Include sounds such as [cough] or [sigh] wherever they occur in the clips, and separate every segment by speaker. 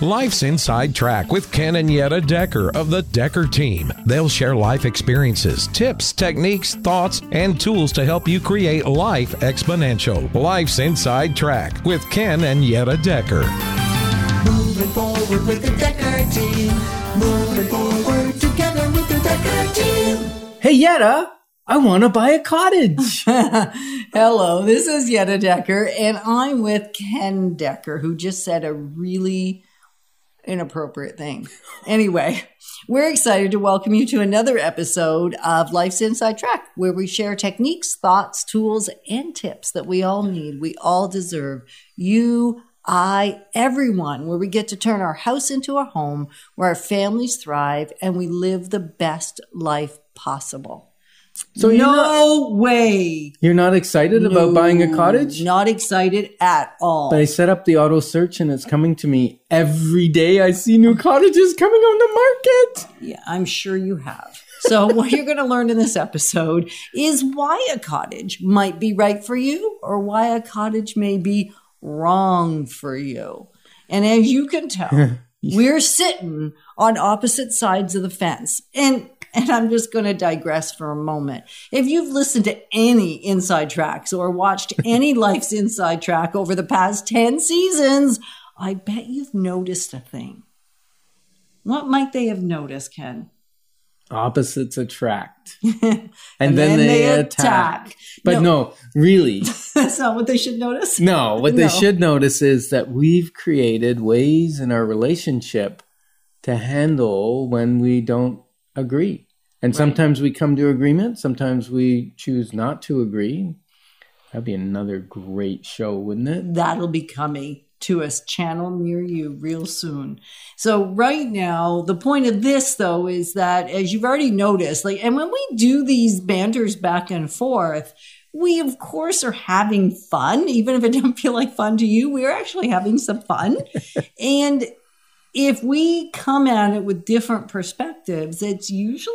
Speaker 1: Life's Inside Track with Ken and Yetta Decker of the Decker team. They'll share life experiences, tips, techniques, thoughts, and tools to help you create life exponential. Life's Inside Track with Ken and Yetta Decker.
Speaker 2: Moving forward with the Decker team. Moving forward together with the Decker team.
Speaker 3: Hey, Yetta, I want to buy a cottage. [laughs]
Speaker 4: Hello, this is Yetta Decker, and I'm with Ken Decker, who just said a really inappropriate thing. Anyway, we're excited to welcome you to another episode of Life's Inside Track, where we share techniques, thoughts, tools, and tips that we all need, we all deserve. You, I, everyone, where we get to turn our house into a home where our families thrive and we live the best life possible.
Speaker 3: So you're
Speaker 4: no
Speaker 3: not,
Speaker 4: way.
Speaker 3: you're not excited about buying a cottage?
Speaker 4: Not excited at all.
Speaker 3: But I set up the auto search and it's coming to me every day. I see new cottages coming on the market.
Speaker 4: Yeah, I'm sure you have. So, [laughs] what you're going to learn in this episode is why a cottage might be right for you or why a cottage may be wrong for you. And as you can tell, [laughs] we're sitting on opposite sides of the fence. And [laughs] and I'm just going to digress for a moment. If you've listened to any inside tracks or watched [laughs] any Life's Inside Track over the past 10 seasons, I bet you've noticed a thing. What might they have noticed, Ken?
Speaker 3: Opposites attract. [laughs]
Speaker 4: and,
Speaker 3: And, then, they, attack. But no. really,
Speaker 4: That's not what they should notice.
Speaker 3: no, what
Speaker 4: No.
Speaker 3: they should notice is that we've created ways in our relationship to handle when we don't agree. And sometimes we come to agreement, sometimes we choose not to agree. That'd be another great show, wouldn't it?
Speaker 4: That'll be coming to a channel near you real soon. So right now, the point of this though is that as you've already noticed, like, and when we do these banters back and forth, we of course are having fun, even if it [laughs] doesn't feel like fun to you. We're actually having some fun. [laughs] and if we come at it with different perspectives, it's usually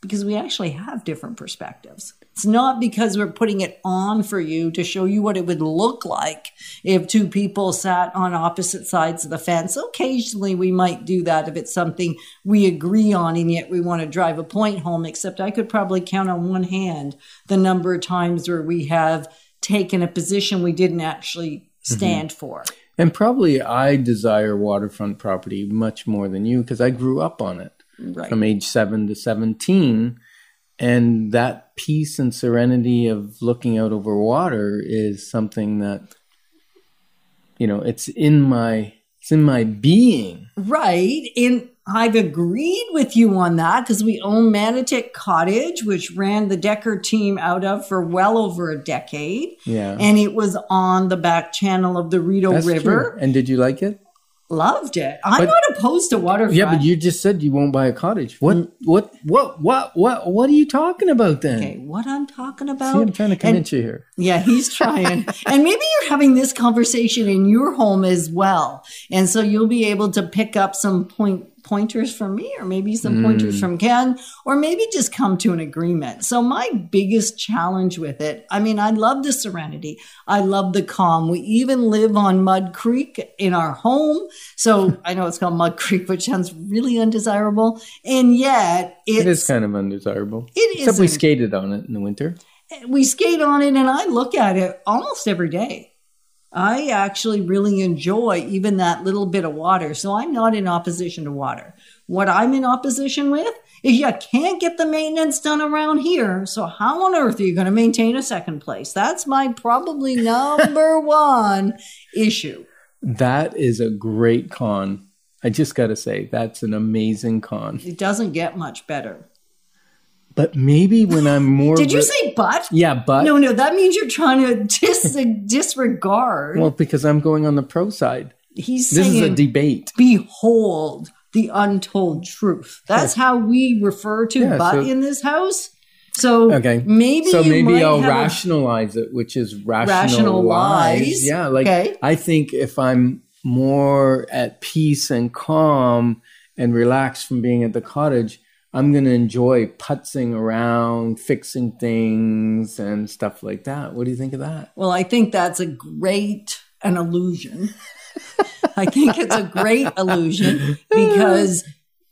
Speaker 4: because we actually have different perspectives. It's not because we're putting it on for you to show you what it would look like if two people sat on opposite sides of the fence. Occasionally, we might do that if it's something we agree on and yet we want to drive a point home, except I could probably count on one hand the number of times where we have taken a position we didn't actually mm-hmm. stand for.
Speaker 3: And probably I desire waterfront property much more than you because I grew up on it
Speaker 4: Right.
Speaker 3: from age seven to 17. And that peace and serenity of looking out over water is something that, you know, it's in my, it's in my being.
Speaker 4: Right. And I've agreed with you on that because we own Manotick Cottage, which ran the Decker team out of for well over a decade.
Speaker 3: Yeah.
Speaker 4: And it was on the back channel of the Rideau
Speaker 3: That's
Speaker 4: River.
Speaker 3: true. And did you like it?
Speaker 4: Loved it. I'm
Speaker 3: But-
Speaker 4: not opposed to waterfront.
Speaker 3: Yeah, but you just said you won't buy a cottage. What, what, what, what, what, what are you talking about then?
Speaker 4: Mm. Okay, what I'm talking about.
Speaker 3: See, I'm trying to
Speaker 4: And-
Speaker 3: convince you here.
Speaker 4: Yeah, he's trying. [laughs] and maybe you're having this conversation in your home as well. And so you'll be able to pick up some point pointers from me or maybe some pointers mm. from Ken or maybe just come to an agreement. So my biggest challenge with it, I mean, I love the serenity. I love the calm. We even live on Mud Creek in our home. So I know it's called Mud Creek, which sounds really undesirable. And yet it's,
Speaker 3: It is kind of undesirable.
Speaker 4: It is.
Speaker 3: Except we
Speaker 4: isn't.
Speaker 3: skated on it in the winter.
Speaker 4: Eh, we skate on it and I look at it almost every day. I actually really enjoy even that little bit of water. So I'm not in opposition to water. What I'm in opposition with is you can't get the maintenance done around here. So how on earth are you going to maintain a second place? That's my probably [laughs] number one issue.
Speaker 3: That is a great con. I just got to say, that's an amazing con.
Speaker 4: It doesn't get much better.
Speaker 3: But maybe when I'm more.
Speaker 4: Did you
Speaker 3: re-
Speaker 4: say but?
Speaker 3: Yeah, but.
Speaker 4: No, no, that means you're trying to dis- [laughs] disregard.
Speaker 3: Well, because I'm going on the pro side.
Speaker 4: He's
Speaker 3: This
Speaker 4: saying
Speaker 3: is a debate.
Speaker 4: behold the untold truth. That's how we refer to
Speaker 3: Yeah,
Speaker 4: but
Speaker 3: so-
Speaker 4: in this house. So
Speaker 3: Okay.
Speaker 4: maybe
Speaker 3: so
Speaker 4: you
Speaker 3: maybe
Speaker 4: might
Speaker 3: I'll rationalize it, which is
Speaker 4: Rationalize.
Speaker 3: rationalize. Yeah, like
Speaker 4: Okay.
Speaker 3: I think if I'm more at peace and calm and relaxed from being at the cottage, I'm going to enjoy putzing around, fixing things and stuff like that. What do you think of that?
Speaker 4: well, I think that's a great an illusion. I think it's a great illusion because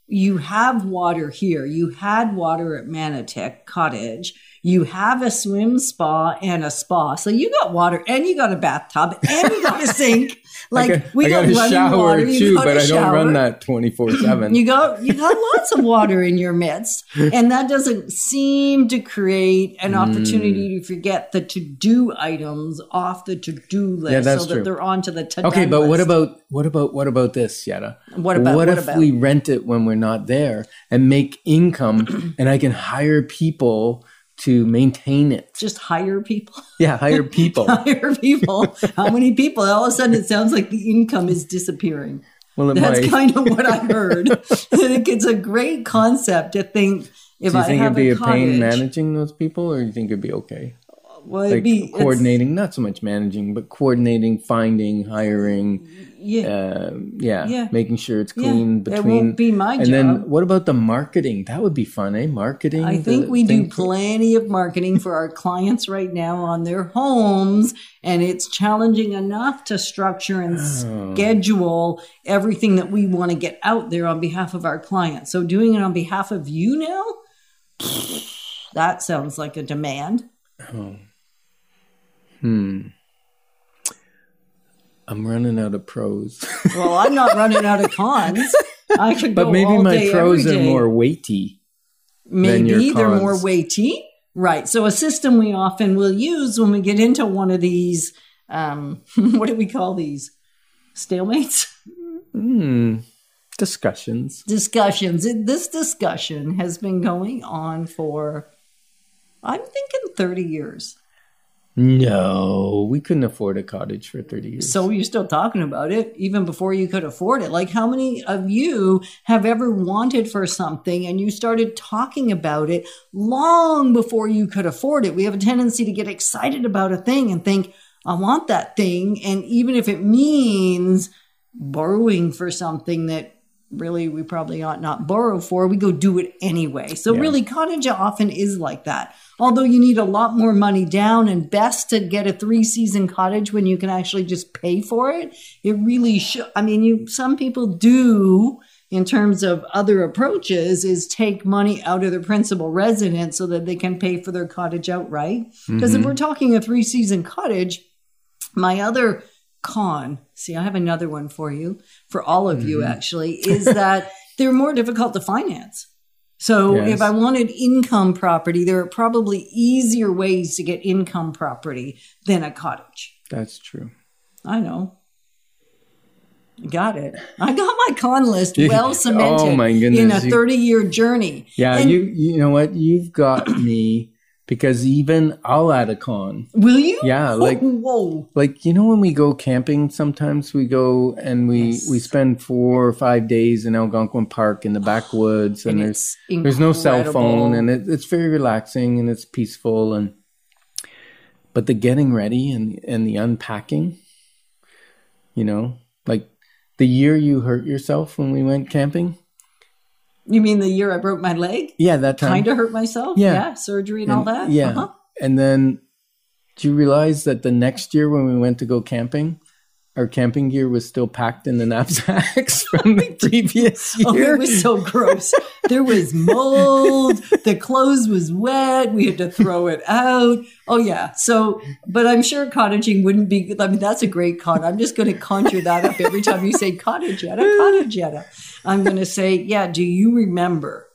Speaker 4: you have water here. You had water at Manotick Cottage. You have a swim spa and a spa. So you got water and you got a bathtub and you got a sink. Like
Speaker 3: I got,
Speaker 4: we
Speaker 3: I got, a shower
Speaker 4: water.
Speaker 3: too, but I don't run that twenty four seven.
Speaker 4: You got you got lots of water in your midst, and that doesn't seem to create an mm. opportunity to forget the to do items off the to do list,
Speaker 3: Yeah, that's
Speaker 4: so that they're onto the to
Speaker 3: Okay, but what about what about what about this, Yetta?
Speaker 4: What about-
Speaker 3: what,
Speaker 4: what
Speaker 3: if
Speaker 4: about?
Speaker 3: we rent it when we're not there and make income, [clears throat] and I can hire people to maintain it?
Speaker 4: just hire people?
Speaker 3: Yeah, hire [laughs] people.
Speaker 4: hire people. [laughs] How many people? All of a sudden, it sounds like the income is disappearing.
Speaker 3: Well, it
Speaker 4: That's
Speaker 3: might.
Speaker 4: kind of what I heard. [laughs] I think it's a great concept to think. If
Speaker 3: Do you
Speaker 4: I
Speaker 3: think
Speaker 4: have
Speaker 3: it'd be a,
Speaker 4: a cottage,
Speaker 3: pain managing those people, or do you think it'd be okay?
Speaker 4: well, it'd
Speaker 3: Like
Speaker 4: be
Speaker 3: coordinating, not so much managing, but coordinating, finding, hiring,
Speaker 4: Yeah,
Speaker 3: uh, yeah,
Speaker 4: Yeah.
Speaker 3: making sure it's
Speaker 4: Yeah,
Speaker 3: clean
Speaker 4: it
Speaker 3: between.
Speaker 4: won't be my
Speaker 3: and then
Speaker 4: job.
Speaker 3: what about the marketing? That would be fun, eh? Marketing.
Speaker 4: I think we do
Speaker 3: thing
Speaker 4: plenty of marketing for our clients right now on their homes, and it's challenging enough to structure and
Speaker 3: Oh.
Speaker 4: schedule everything that we want to get out there on behalf of our clients. So, doing it on behalf of you now, that sounds like a demand.
Speaker 3: I'm running out of pros. [laughs]
Speaker 4: Well, I'm not running out of cons. I could go.
Speaker 3: but
Speaker 4: maybe
Speaker 3: my
Speaker 4: day,
Speaker 3: pros are more weighty. than
Speaker 4: Maybe they're
Speaker 3: cons.
Speaker 4: more weighty. Right. So a system we often will use when we get into one of these, um, [laughs] what do we call these? Stalemates?
Speaker 3: Hmm. Discussions.
Speaker 4: Discussions. This discussion has been going on for, I'm thinking 30 years.
Speaker 3: No, we couldn't afford a cottage for 30 years.
Speaker 4: So you're still talking about it even before you could afford it. Like how many of you have ever wanted for something and you started talking about it long before you could afford it? We have a tendency to get excited about a thing and think, I want that thing. And even if it means borrowing for something that really we probably ought not borrow for, we go do it anyway. So
Speaker 3: Yeah.
Speaker 4: really cottage often is like that. Although you need a lot more money down and best to get a three season cottage when you can actually just pay for it. It really should. I mean, you, some people do in terms of other approaches is take money out of their principal residence so that they can pay for their cottage outright. Because if mm-hmm. we're talking a three season cottage, my other con, see, I have another one for you, for all of you mm-hmm. actually, is that [laughs] they're more difficult to finance. So
Speaker 3: Yes.
Speaker 4: if I wanted income property, there are probably easier ways to get income property than a cottage.
Speaker 3: That's true.
Speaker 4: I know. Got it. I got my con list [laughs] well cemented
Speaker 3: oh my
Speaker 4: in a 30 year journey.
Speaker 3: Yeah,
Speaker 4: And-
Speaker 3: you you know what? You've got me because even I'll add a con.
Speaker 4: Will you?
Speaker 3: Yeah, oh, like
Speaker 4: Whoa.
Speaker 3: like you know when we go camping sometimes we go and we
Speaker 4: Yes.
Speaker 3: we spend 4 or 5 days in Algonquin Park in the oh, backwoods and,
Speaker 4: And
Speaker 3: there's there's no cell phone and it, it's very relaxing and it's peaceful and but the getting ready and and the unpacking you know like the year you hurt yourself when we went camping
Speaker 4: You mean the year I broke my leg?
Speaker 3: yeah that time
Speaker 4: Kind of hurt myself?
Speaker 3: Yeah.
Speaker 4: Surgery and, all that?
Speaker 3: Yeah.
Speaker 4: Uh-huh.
Speaker 3: And then do you realize that the next year when we went to go camping, our camping gear was still packed in the knapsacks [laughs] from the previous [laughs]
Speaker 4: Oh,
Speaker 3: year?
Speaker 4: it was so gross. there was mold. The clothes was wet. We had to throw it out. Oh yeah. So, but I'm sure cottaging wouldn't be. I mean, that's a great con. I'm just going to conjure that up every time you say cottage yetta, cottage yetta. I'm going to say, yeah. Do you remember?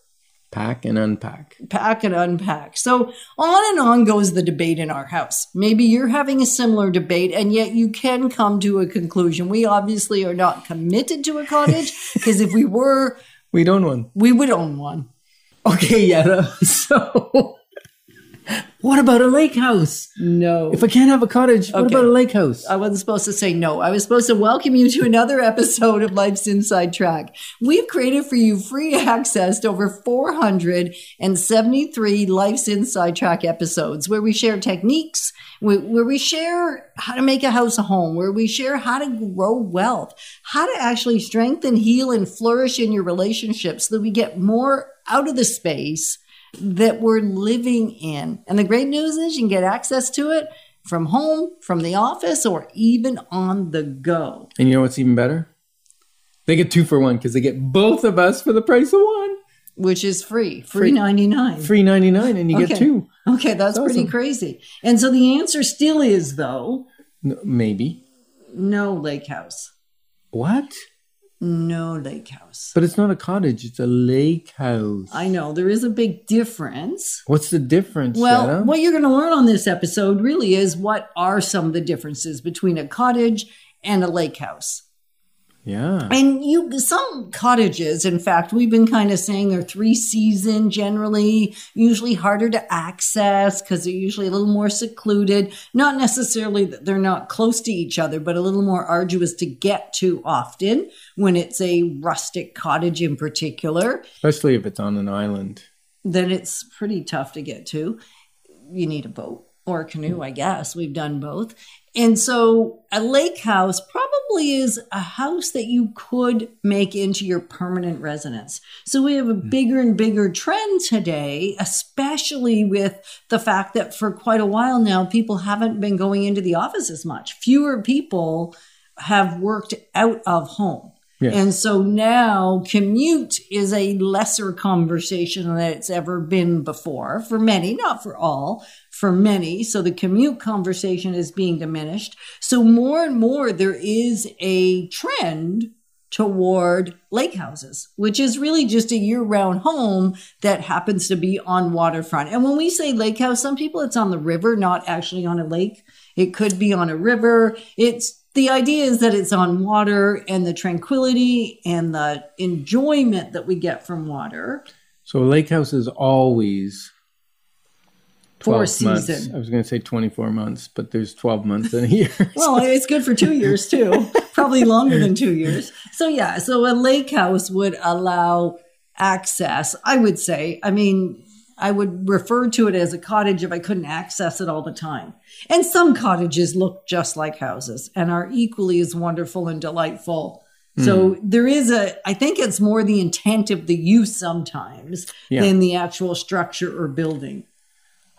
Speaker 3: Pack and unpack.
Speaker 4: pack and unpack. So on and on goes the debate in our house. Maybe you're having a similar debate and yet you can come to a conclusion. We obviously are not committed to a cottage [laughs] because if we were,
Speaker 3: we'd own one.
Speaker 4: we would own one.
Speaker 3: Okay, Yetta. [laughs] So, [laughs] what about a lake house?
Speaker 4: No.
Speaker 3: If I can't have a cottage, what about a lake house?
Speaker 4: I wasn't supposed to say no. I was supposed to welcome you to another [laughs] episode of Life's Inside Track. We've created for you free access to over 473 Life's Inside Track episodes where we share techniques, where where we share how to make a house a home, where we share how to grow wealth, how to actually strengthen, heal, and flourish in your relationships so that we get more out of the space that we're living in. And the great news is you can get access to it from home, from the office, or even on the go.
Speaker 3: And you know what's even better? They get two for one because they get both of us for the price of one.
Speaker 4: Which is free, free ninety nine.
Speaker 3: Free ninety nine, and you
Speaker 4: Okay.
Speaker 3: get two.
Speaker 4: Okay, that's
Speaker 3: That's
Speaker 4: pretty
Speaker 3: awesome.
Speaker 4: crazy. And so the answer still is though,
Speaker 3: No, maybe
Speaker 4: no lake house.
Speaker 3: what?
Speaker 4: No lake house.
Speaker 3: But it's not a cottage; it's a lake house.
Speaker 4: I know there is a big difference.
Speaker 3: What's the difference?
Speaker 4: Well, what you're going to learn on this episode really is what are some of the differences between a cottage and a lake house.
Speaker 3: Yeah,
Speaker 4: And you, some cottages, in fact, we've been kind of saying they're three season generally, usually harder to access because they're usually a little more secluded. Not necessarily that they're not close to each other, but a little more arduous to get to often when it's a rustic cottage in particular.
Speaker 3: especially if it's on an island.
Speaker 4: Then it's pretty tough to get to. You need a boat or a canoe, mm. I guess. We've done both. And so a lake house probably is a house that you could make into your permanent residence. So we have a hmm. bigger and bigger trend today, especially with the fact that for quite a while now, people haven't been going into the office as much. Fewer people have worked out of home.
Speaker 3: Yes.
Speaker 4: And so now commute is a lesser conversation than it's ever been before for many, not for all, for many. So the commute conversation is being diminished. So more and more there is a trend toward lake houses, which is really just a year round home that happens to be on waterfront. And when we say lake house, some people it's on the river, not actually on a lake. It could be on a river. It's the idea is that it's on water and the tranquility and the enjoyment that we get from water.
Speaker 3: So a lake house is always
Speaker 4: For
Speaker 3: 12 months. I was going to say 24 months, but there's 12 months in a [laughs] year.
Speaker 4: Well, it's good for two years too, [laughs] probably longer than two years. So, yeah, so a lake house would allow access, I would say. I mean, I would refer to it as a cottage if I couldn't access it all the time. And some cottages look just like houses and are equally as wonderful and delightful. So hmm. there is a, I think it's more the intent of the use sometimes
Speaker 3: Yeah.
Speaker 4: than the actual structure or building.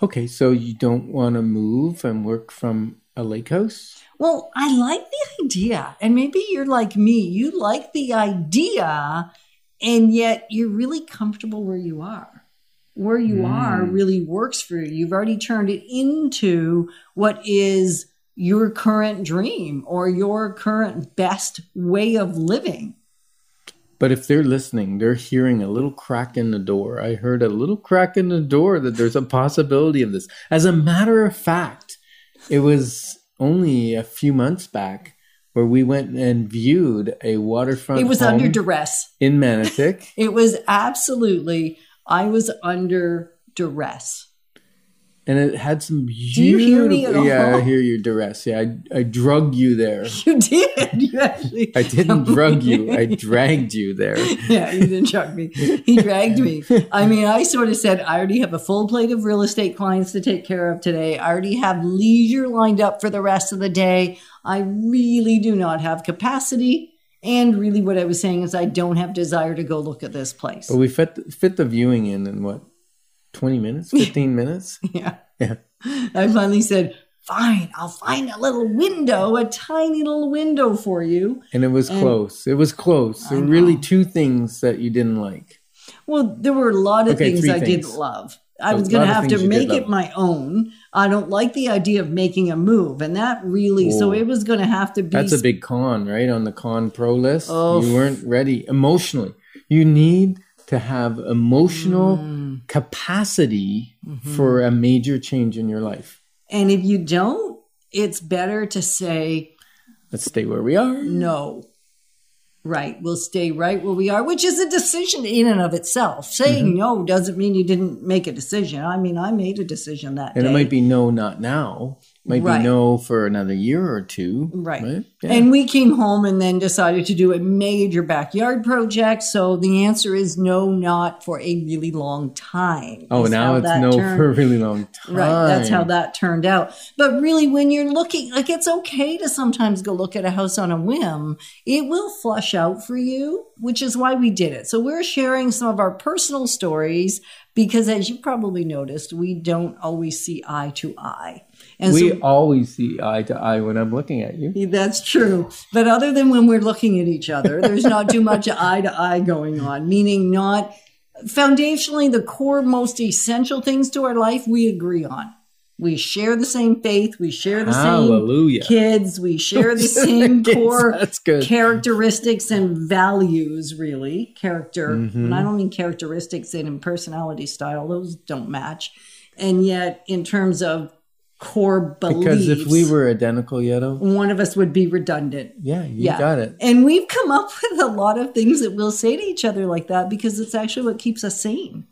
Speaker 3: Okay, so you don't want to move and work from a lake house?
Speaker 4: Well, I like the idea. And maybe you're like me. You like the idea, and yet you're really comfortable where you are. Where you hmm. are really works for you. You've already turned it into what is your current dream or your current best way of living.
Speaker 3: But if they're listening, they're hearing a little crack in the door. I heard a little crack in the door that there's a possibility of this. As a matter of fact, it was only a few months back where we went and viewed a waterfront
Speaker 4: It was under duress.
Speaker 3: in Manotick. [laughs]
Speaker 4: It was absolutely, I was under duress.
Speaker 3: And it had some beautiful.
Speaker 4: you hear me at
Speaker 3: Yeah,
Speaker 4: all?
Speaker 3: I hear your duress. Yeah, I, I drug you there. [laughs]
Speaker 4: You did. You actually.
Speaker 3: I didn't [laughs] drug you. I dragged you there. [laughs]
Speaker 4: yeah, you didn't drug me. He dragged me. I mean, I sort of said, I already have a full plate of real estate clients to take care of today. I already have leisure lined up for the rest of the day. I really do not have capacity. And really, what I was saying is, I don't have desire to go look at this place.
Speaker 3: But we fit fit the viewing in in what, twenty minutes, [laughs] fifteen minutes?
Speaker 4: Yeah.
Speaker 3: Yeah.
Speaker 4: I finally said, Fine, I'll find a little window, a tiny little window for you.
Speaker 3: And it was
Speaker 4: And-
Speaker 3: close. It was close. There were really two things that you didn't like.
Speaker 4: Well, there were a lot of
Speaker 3: Okay,
Speaker 4: things I
Speaker 3: things.
Speaker 4: didn't love. I was going to have to
Speaker 3: things you did
Speaker 4: make it
Speaker 3: love.
Speaker 4: my own. I don't like the idea of making a move, and that really. So it was going to have to be.
Speaker 3: That's a big con, right? On the con pro list.
Speaker 4: Oh.
Speaker 3: You weren't ready emotionally. You need to have emotional
Speaker 4: Mm.
Speaker 3: capacity
Speaker 4: Mm-hmm.
Speaker 3: for a major change in your life.
Speaker 4: And if you don't, it's better to say
Speaker 3: Let's stay where we are.
Speaker 4: no. Right, we'll stay right where we are, which is a decision in and of itself. Saying
Speaker 3: Mm-hmm.
Speaker 4: no doesn't mean you didn't make a decision. I mean, I made a decision that
Speaker 3: And
Speaker 4: day.
Speaker 3: it might be no, not now. Might
Speaker 4: Right.
Speaker 3: be no for another year or two.
Speaker 4: Right.
Speaker 3: Yeah.
Speaker 4: And we came home and then decided to do a major backyard project. So the answer is no, not for a really long time.
Speaker 3: oh, now it's no
Speaker 4: turned-
Speaker 3: for a really long time.
Speaker 4: Right. That's how that turned out. But really, when you're looking, like it's okay to sometimes go look at a house on a whim. It will flush out for you, which is why we did it. So we're sharing some of our personal stories because, as you probably noticed, we don't always see eye to eye. And
Speaker 3: we
Speaker 4: so
Speaker 3: always see eye to eye when I'm looking at you.
Speaker 4: That's true. But other than when we're looking at each other, there's not too much [laughs] eye to eye going on, meaning not foundationally the core most essential things to our life we agree on. We share the same faith, we share the
Speaker 3: Hallelujah.
Speaker 4: same kids, we share the [laughs] same
Speaker 3: Kids,
Speaker 4: core characteristics and values really character
Speaker 3: Mm-hmm.
Speaker 4: and i don't mean characteristics and in personality style those don't match and yet in terms of core beliefs
Speaker 3: Because if we were identical, Yeto,
Speaker 4: one of us would be redundant
Speaker 3: yeah, you
Speaker 4: Yeah.
Speaker 3: got it.
Speaker 4: and we've come up with a lot of things that we'll say to each other like that because it's actually what keeps us sane.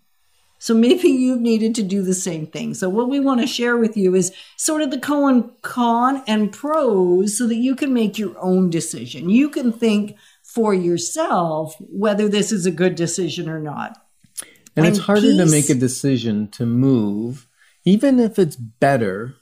Speaker 4: So maybe you've needed to do the same thing. So what we want to share with you is sort of the con, con and pros so that you can make your own decision. You can think for yourself whether this is a good decision or not.
Speaker 3: And it's harder to make a decision to move, even if it's better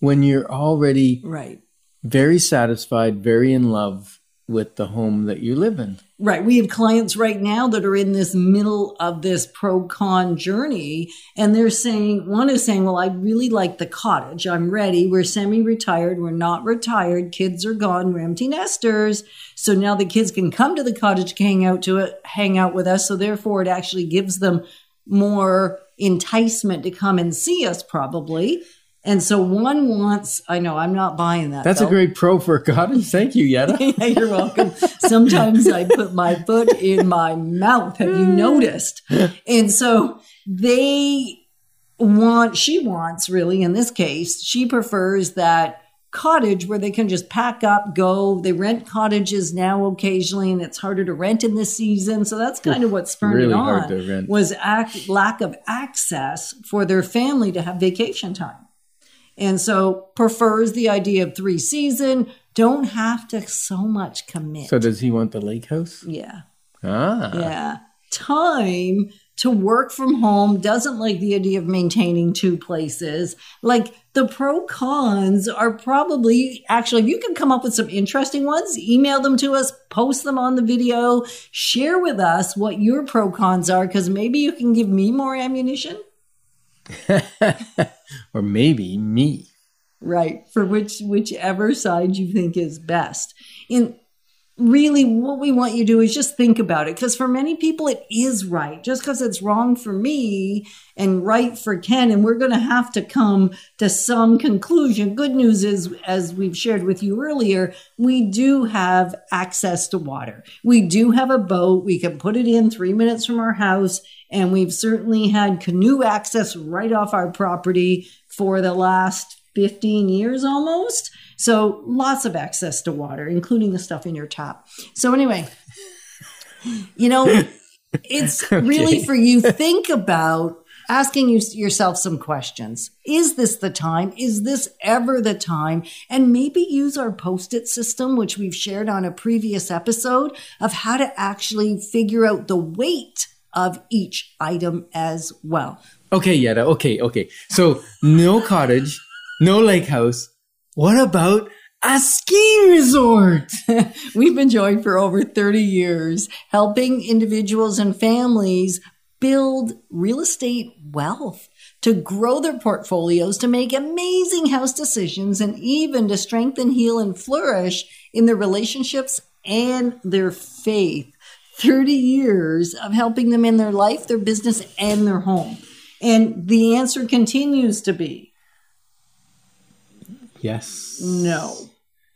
Speaker 3: when you're already
Speaker 4: Right.
Speaker 3: very satisfied, very in love with the home that you live in.
Speaker 4: Right. We have clients right now that are in this middle of this pro con journey. And they're saying, one is saying, well, I really like the cottage. I'm ready. We're semi retired. We're not retired. Kids are gone. We're empty nesters. So now the kids can come to the cottage, hang out to it, hang out with us. So therefore it actually gives them more enticement to come and see us probably. And so one wants, I know I'm not buying that.
Speaker 3: That's a great pro for a cottage. Thank you, Yetta. [laughs]
Speaker 4: Yeah, you're welcome. Sometimes I put my foot in my mouth. Have you noticed? And so they want, she wants really in this case, she prefers that cottage where they can just pack up, go. They rent cottages now occasionally, and it's harder to rent in this season. So that's kind of what spurred
Speaker 3: really
Speaker 4: it on
Speaker 3: hard to rent.
Speaker 4: was ac- lack of access for their family to have vacation time and so prefers the idea of three season don't have to so much commit
Speaker 3: So does he want the lake house?
Speaker 4: yeah
Speaker 3: Ah.
Speaker 4: yeah time to work from home doesn't like the idea of maintaining two places. Like the pro cons are probably actually if you can come up with some interesting ones email them to us post them on the video share with us what your pro cons are because maybe you can give me more ammunition. [laughs]
Speaker 3: Or maybe me.
Speaker 4: right for which whichever side you think is best. And really what we want you to do is just think about it. Because for many people it is right. Just because it's wrong for me and right for ken and we're going to have to come to some conclusion. Good news is as we've shared with you earlier we do have access to water. We do have a boat. We can put it in three minutes from our house and we've certainly had canoe access right off our property for the last 15 years almost. So lots of access to water, including the stuff in your tap. So anyway, you know, [laughs] it's really for you think about asking you, yourself some questions. Is this the time? Is this ever the time? And maybe use our post-it system, which we've shared on a previous episode of how to actually figure out the weight of each item as well.
Speaker 3: Okay, Yetta. Okay, okay. So no cottage, no lake house. What about a ski resort? [laughs]
Speaker 4: We've been joined for over 30 years, helping individuals and families build real estate wealth, to grow their portfolios, to make amazing house decisions, and even to strengthen, heal, and flourish in their relationships and their faith. 30 years of helping them in their life, their business, and their home. And the answer continues to be
Speaker 3: Yes.
Speaker 4: no.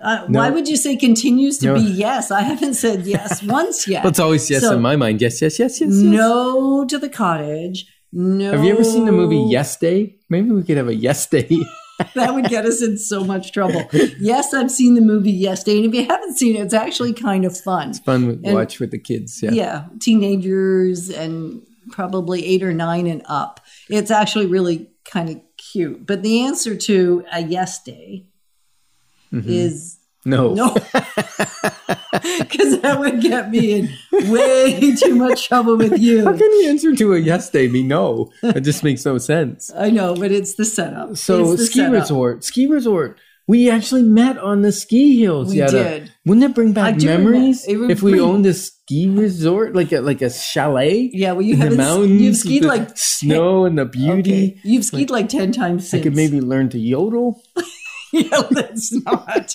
Speaker 4: Uh,
Speaker 3: No.
Speaker 4: Why would you say continues to
Speaker 3: No.
Speaker 4: be yes? I haven't said yes [laughs] once yet.
Speaker 3: Well, it's always yes
Speaker 4: So,
Speaker 3: in my mind. Yes, yes, yes, yes, yes.
Speaker 4: No to the cottage. No.
Speaker 3: Have you ever seen the movie Yes Day? Maybe we could have a Yes Day. [laughs]
Speaker 4: That would get us in so much trouble. [laughs] Yes, I've seen the movie Yes Day. And if you haven't seen it, it's actually kind of fun.
Speaker 3: It's fun
Speaker 4: And-
Speaker 3: watch with the kids. Yeah.
Speaker 4: Yeah, teenagers and probably eight or nine and up. It's actually really kind of cute. But the answer to a yes day mm-hmm. is
Speaker 3: No. [laughs]
Speaker 4: no. [laughs] Because that would get me in way [laughs] too much trouble with you.
Speaker 3: How can the answer to a yes day be no? That just makes no sense.
Speaker 4: I know, but it's the setup.
Speaker 3: So
Speaker 4: the
Speaker 3: ski
Speaker 4: setup.
Speaker 3: resort, ski resort. We actually met on the ski hills.
Speaker 4: We
Speaker 3: Yetta.
Speaker 4: did.
Speaker 3: Wouldn't it bring back memories if we
Speaker 4: bring-
Speaker 3: owned a ski resort, like a like a chalet?
Speaker 4: Yeah, well, you
Speaker 3: the
Speaker 4: haven't-
Speaker 3: mountains,
Speaker 4: you've skied
Speaker 3: the
Speaker 4: like
Speaker 3: snow and the beauty.
Speaker 4: Okay. You've skied like 10 times
Speaker 3: I could maybe learn to yodel. [laughs]
Speaker 4: yeah, let's not.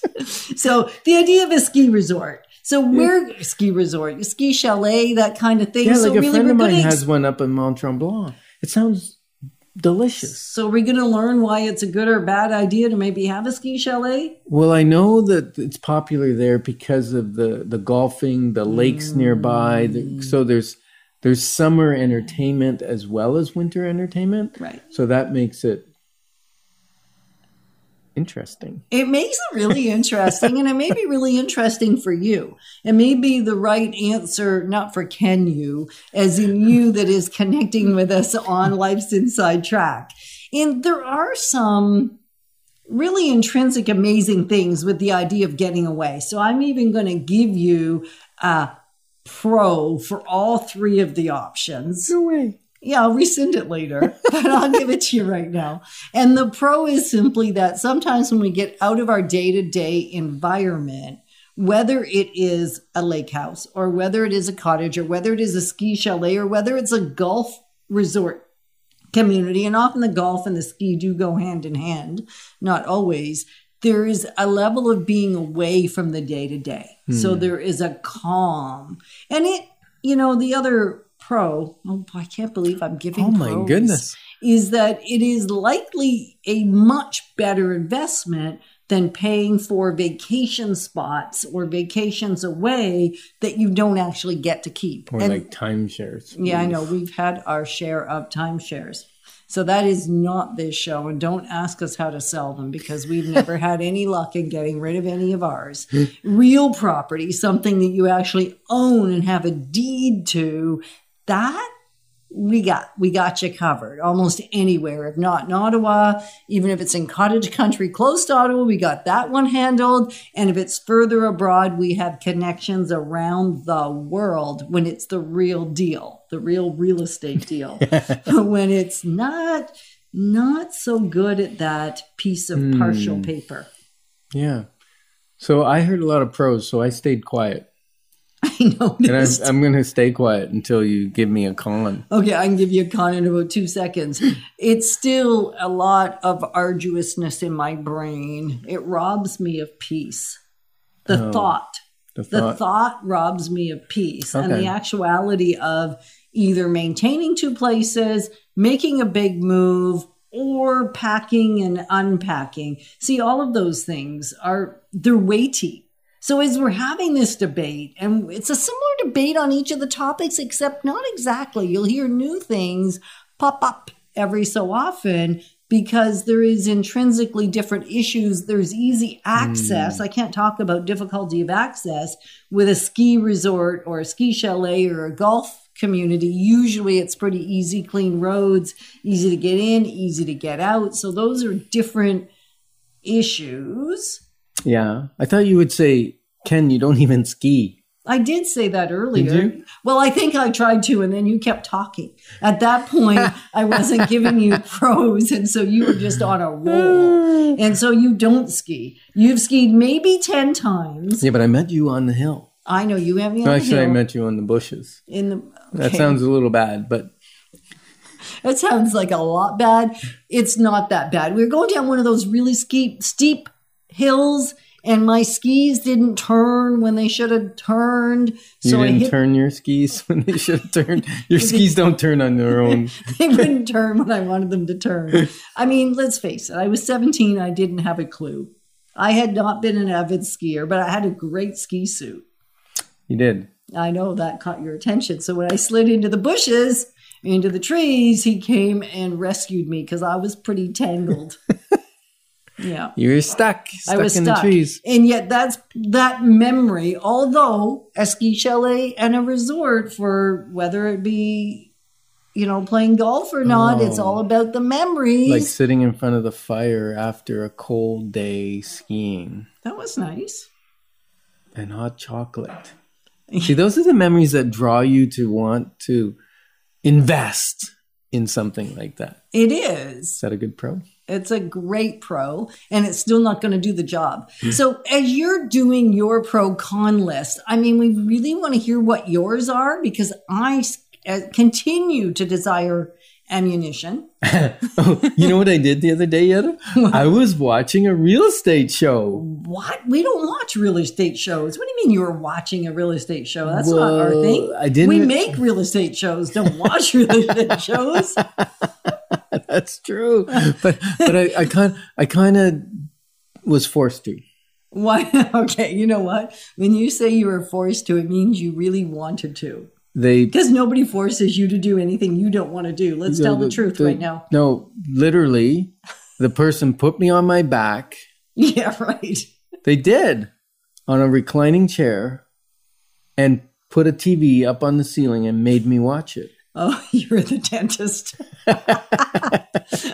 Speaker 4: so the idea of a ski resort. So we're ski resort, ski chalet, that kind of thing.
Speaker 3: Yeah,
Speaker 4: so
Speaker 3: like a
Speaker 4: really
Speaker 3: friend of mine
Speaker 4: gonna
Speaker 3: has one up in Mont Tremblant. It sounds delicious.
Speaker 4: So we're going to learn why it's a good or bad idea to maybe have a ski chalet.
Speaker 3: Well, I know that it's popular there because of the the golfing, the lakes mm. nearby. The, so there's there's summer entertainment as well as winter entertainment.
Speaker 4: Right.
Speaker 3: So that makes it interesting.
Speaker 4: It makes it really interesting, and it may be really interesting for you. It may be the right answer, not for can you, as in you that is connecting with us on Life's Inside Track. And there are some really intrinsic, amazing things with the idea of getting away. So I'm even going to give you a pro for all three of the options.
Speaker 3: No way.
Speaker 4: Yeah, I'll resend it later, [laughs] but I'll give it to you right now. And the pro is simply that sometimes when we get out of our day to day environment, whether it is a lake house or whether it is a cottage or whether it is a ski chalet or whether it's a golf resort community, and often the golf and the ski do go hand in hand, not always. There is a level of being away from the day to day. So
Speaker 3: Hmm.
Speaker 4: there is a calm. And it, you know, the other pro, oh, I can't believe I'm giving
Speaker 3: Oh my
Speaker 4: pros,
Speaker 3: goodness.
Speaker 4: is that it is likely a much better investment than paying for vacation spots or vacations away that you don't actually get to keep.
Speaker 3: Or
Speaker 4: And-
Speaker 3: like timeshares.
Speaker 4: yeah, I know. We've had our share of timeshares. So that is not this show. And don't ask us how to sell them because we've never [laughs] had any luck in getting rid of any of ours. Real property, something that you actually own and have a deed to, that we got we got you covered almost anywhere. If not in ottawa even if it's in cottage country close to ottawa we got that one handled. And if it's further abroad we have connections around the world when it's the real deal the real real estate deal. [laughs] [laughs] When it's not not so good at that piece of partial hmm. paper.
Speaker 3: Yeah. So I heard a lot of pros, so I stayed quiet. [laughs]
Speaker 4: i
Speaker 3: And I'm, I'm going to stay quiet until you give me a con.
Speaker 4: Okay, I can give you a con in about two seconds. It's still a lot of arduousness in my brain. It robs me of peace. The
Speaker 3: Oh,
Speaker 4: thought.
Speaker 3: The
Speaker 4: The
Speaker 3: thought.
Speaker 4: thought robs me of peace. And the actuality of either maintaining two places, making a big move, or packing and unpacking. See, all of those things are they're weighty. So as we're having this debate, and it's a similar debate on each of the topics, except not exactly. You'll hear new things pop up every so often because there is intrinsically different issues. There's easy access. Hmm. I can't talk about difficulty of access with a ski resort or a ski chalet or a golf community. Usually it's pretty easy, clean roads, easy to get in, easy to get out. So those are different issues.
Speaker 3: Yeah. I thought you would say, Ken, you don't even ski.
Speaker 4: I did say that earlier. Well, I think I tried to, and then you kept talking. At that point, [laughs] I wasn't giving you pros, and so you were just on a roll. [sighs] And so you don't ski. You've skied maybe 10 times.
Speaker 3: Yeah, but I met you on the hill.
Speaker 4: I know you have me on the
Speaker 3: actually, I met you on the bushes.
Speaker 4: in the.
Speaker 3: That sounds a little bad, but
Speaker 4: That sounds like a lot bad. It's not that bad. We were going down one of those really steep, steep hills, and my skis didn't turn when they should have turned.
Speaker 3: you
Speaker 4: So I
Speaker 3: didn't
Speaker 4: hit
Speaker 3: turn your skis [laughs] when they should have turned. Your skis don't turn on their own. [laughs]
Speaker 4: they wouldn't turn when I wanted them to turn. I mean, let's face it, I was 17, I didn't have a clue. I had not been an avid skier, but I had a great ski suit.
Speaker 3: You did.
Speaker 4: I know that caught your attention. So when I slid into the bushes, into the trees, he came and rescued me because I was pretty tangled. [laughs] yeah.
Speaker 3: You were stuck, stuck
Speaker 4: I was
Speaker 3: in
Speaker 4: stuck.
Speaker 3: the trees.
Speaker 4: And yet that's that memory, although a ski chalet and a resort for whether it be, you know, playing golf or not, it's
Speaker 3: Oh.
Speaker 4: all about the memories.
Speaker 3: Like sitting in front of the fire after a cold day skiing
Speaker 4: that was nice.
Speaker 3: and hot chocolate. [laughs] See, those are the memories that draw you to want to invest in something like that.
Speaker 4: It
Speaker 3: Is
Speaker 4: is.
Speaker 3: that a good pro?
Speaker 4: It's a great pro, and it's still not going to do the job. so, as you're doing your pro con list, I mean, we really want to hear what yours are because I uh, continue to desire ammunition.
Speaker 3: Oh, [laughs] you know what I did the other day, Yetta? I was watching a real estate show.
Speaker 4: What? We don't watch real estate shows. What do you mean you were watching a real estate show? That's not our thing.
Speaker 3: I didn't-
Speaker 4: We make real estate shows. Don't watch real estate [laughs] shows. [laughs]
Speaker 3: That's true, but but I, I kind I kind of was forced to.
Speaker 4: Why? [laughs] Okay, you know what? When you say you were forced to, it means you really wanted to.
Speaker 3: They
Speaker 4: Because nobody forces you to do anything you don't want to do. Let's tell the, truth right now.
Speaker 3: No, literally, the person put me on my back. [laughs]
Speaker 4: Yeah, right.
Speaker 3: They did on a reclining chair, and put a TV up on the ceiling and made me watch it.
Speaker 4: Oh, [laughs] you're the dentist.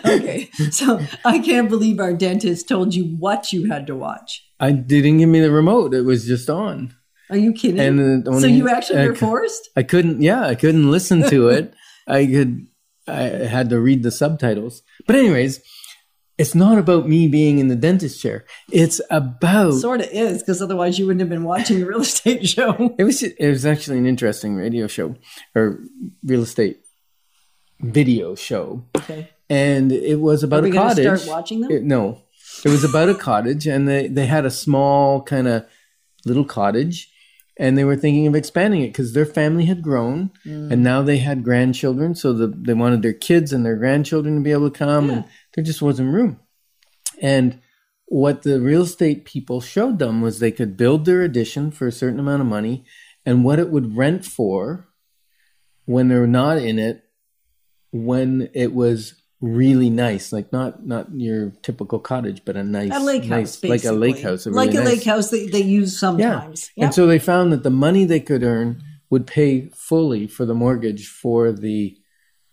Speaker 4: okay, so I can't believe our dentist told you what you had to watch.
Speaker 3: I didn't give me the remote; it was just on.
Speaker 4: Are you kidding?
Speaker 3: And
Speaker 4: so you actually
Speaker 3: I
Speaker 4: were forced?
Speaker 3: I couldn't. Yeah, I couldn't listen to it. [laughs] I could. I had to read the subtitles. But anyways, it's not about me being in the dentist chair. It's about.
Speaker 4: Sort of is, because otherwise you wouldn't have been watching a real estate [laughs] show.
Speaker 3: It was. It was actually an interesting radio show or real estate video show,
Speaker 4: Okay.
Speaker 3: and it was about a cottage.
Speaker 4: start watching them?
Speaker 3: It- no, it was about a cottage, and they they had a small kind of little cottage, and they were thinking of expanding it because their family had grown,
Speaker 4: Mm.
Speaker 3: and now they had grandchildren, so the, they wanted their kids and their grandchildren to be able to come, and there just wasn't room. And what the real estate people showed them was they could build their addition for a certain amount of money, and what it would rent for when they're not in it when it was really nice, like not not your typical cottage, but a nice,
Speaker 4: A lake house,
Speaker 3: nice, like a lake house, a
Speaker 4: like a
Speaker 3: nice-
Speaker 4: lake house that they use sometimes.
Speaker 3: Yeah, And so they found that the money they could earn would pay fully for the mortgage for the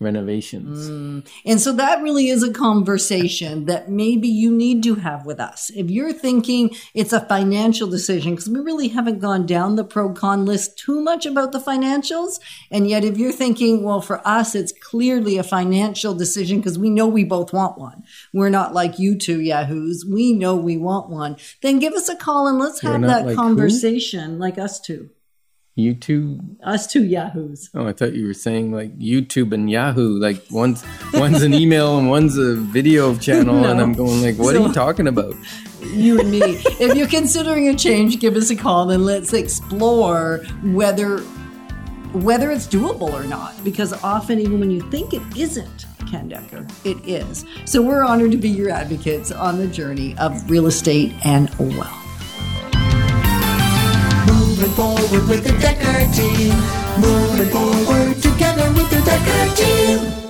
Speaker 3: renovations. Mm.
Speaker 4: And so that really is a conversation that maybe you need to have with us. If you're thinking it's a financial decision, because we really haven't gone down the pro con list too much about the financials. And yet, if you're thinking, well, for us, it's clearly a financial decision because we know we both want one. We're not like you two yahoos. We know we want one. Then give us a call and let's
Speaker 3: We're
Speaker 4: have that
Speaker 3: like who? conversation,
Speaker 4: like us two.
Speaker 3: You two
Speaker 4: Us two yahoos.
Speaker 3: Oh, I thought you were saying like YouTube and Yahoo. Like one's one's an email and one's a video channel, and I'm going like, what are you talking about?
Speaker 4: you and me. if you're considering a change, give us a call and let's explore whether whether it's doable or not. Because often, even when you think it isn't, Ken Decker, it is. So we're honored to be your advocates on the journey of real estate and wealth.
Speaker 2: Moving forward with the Decker team. Moving forward together with the Decker team.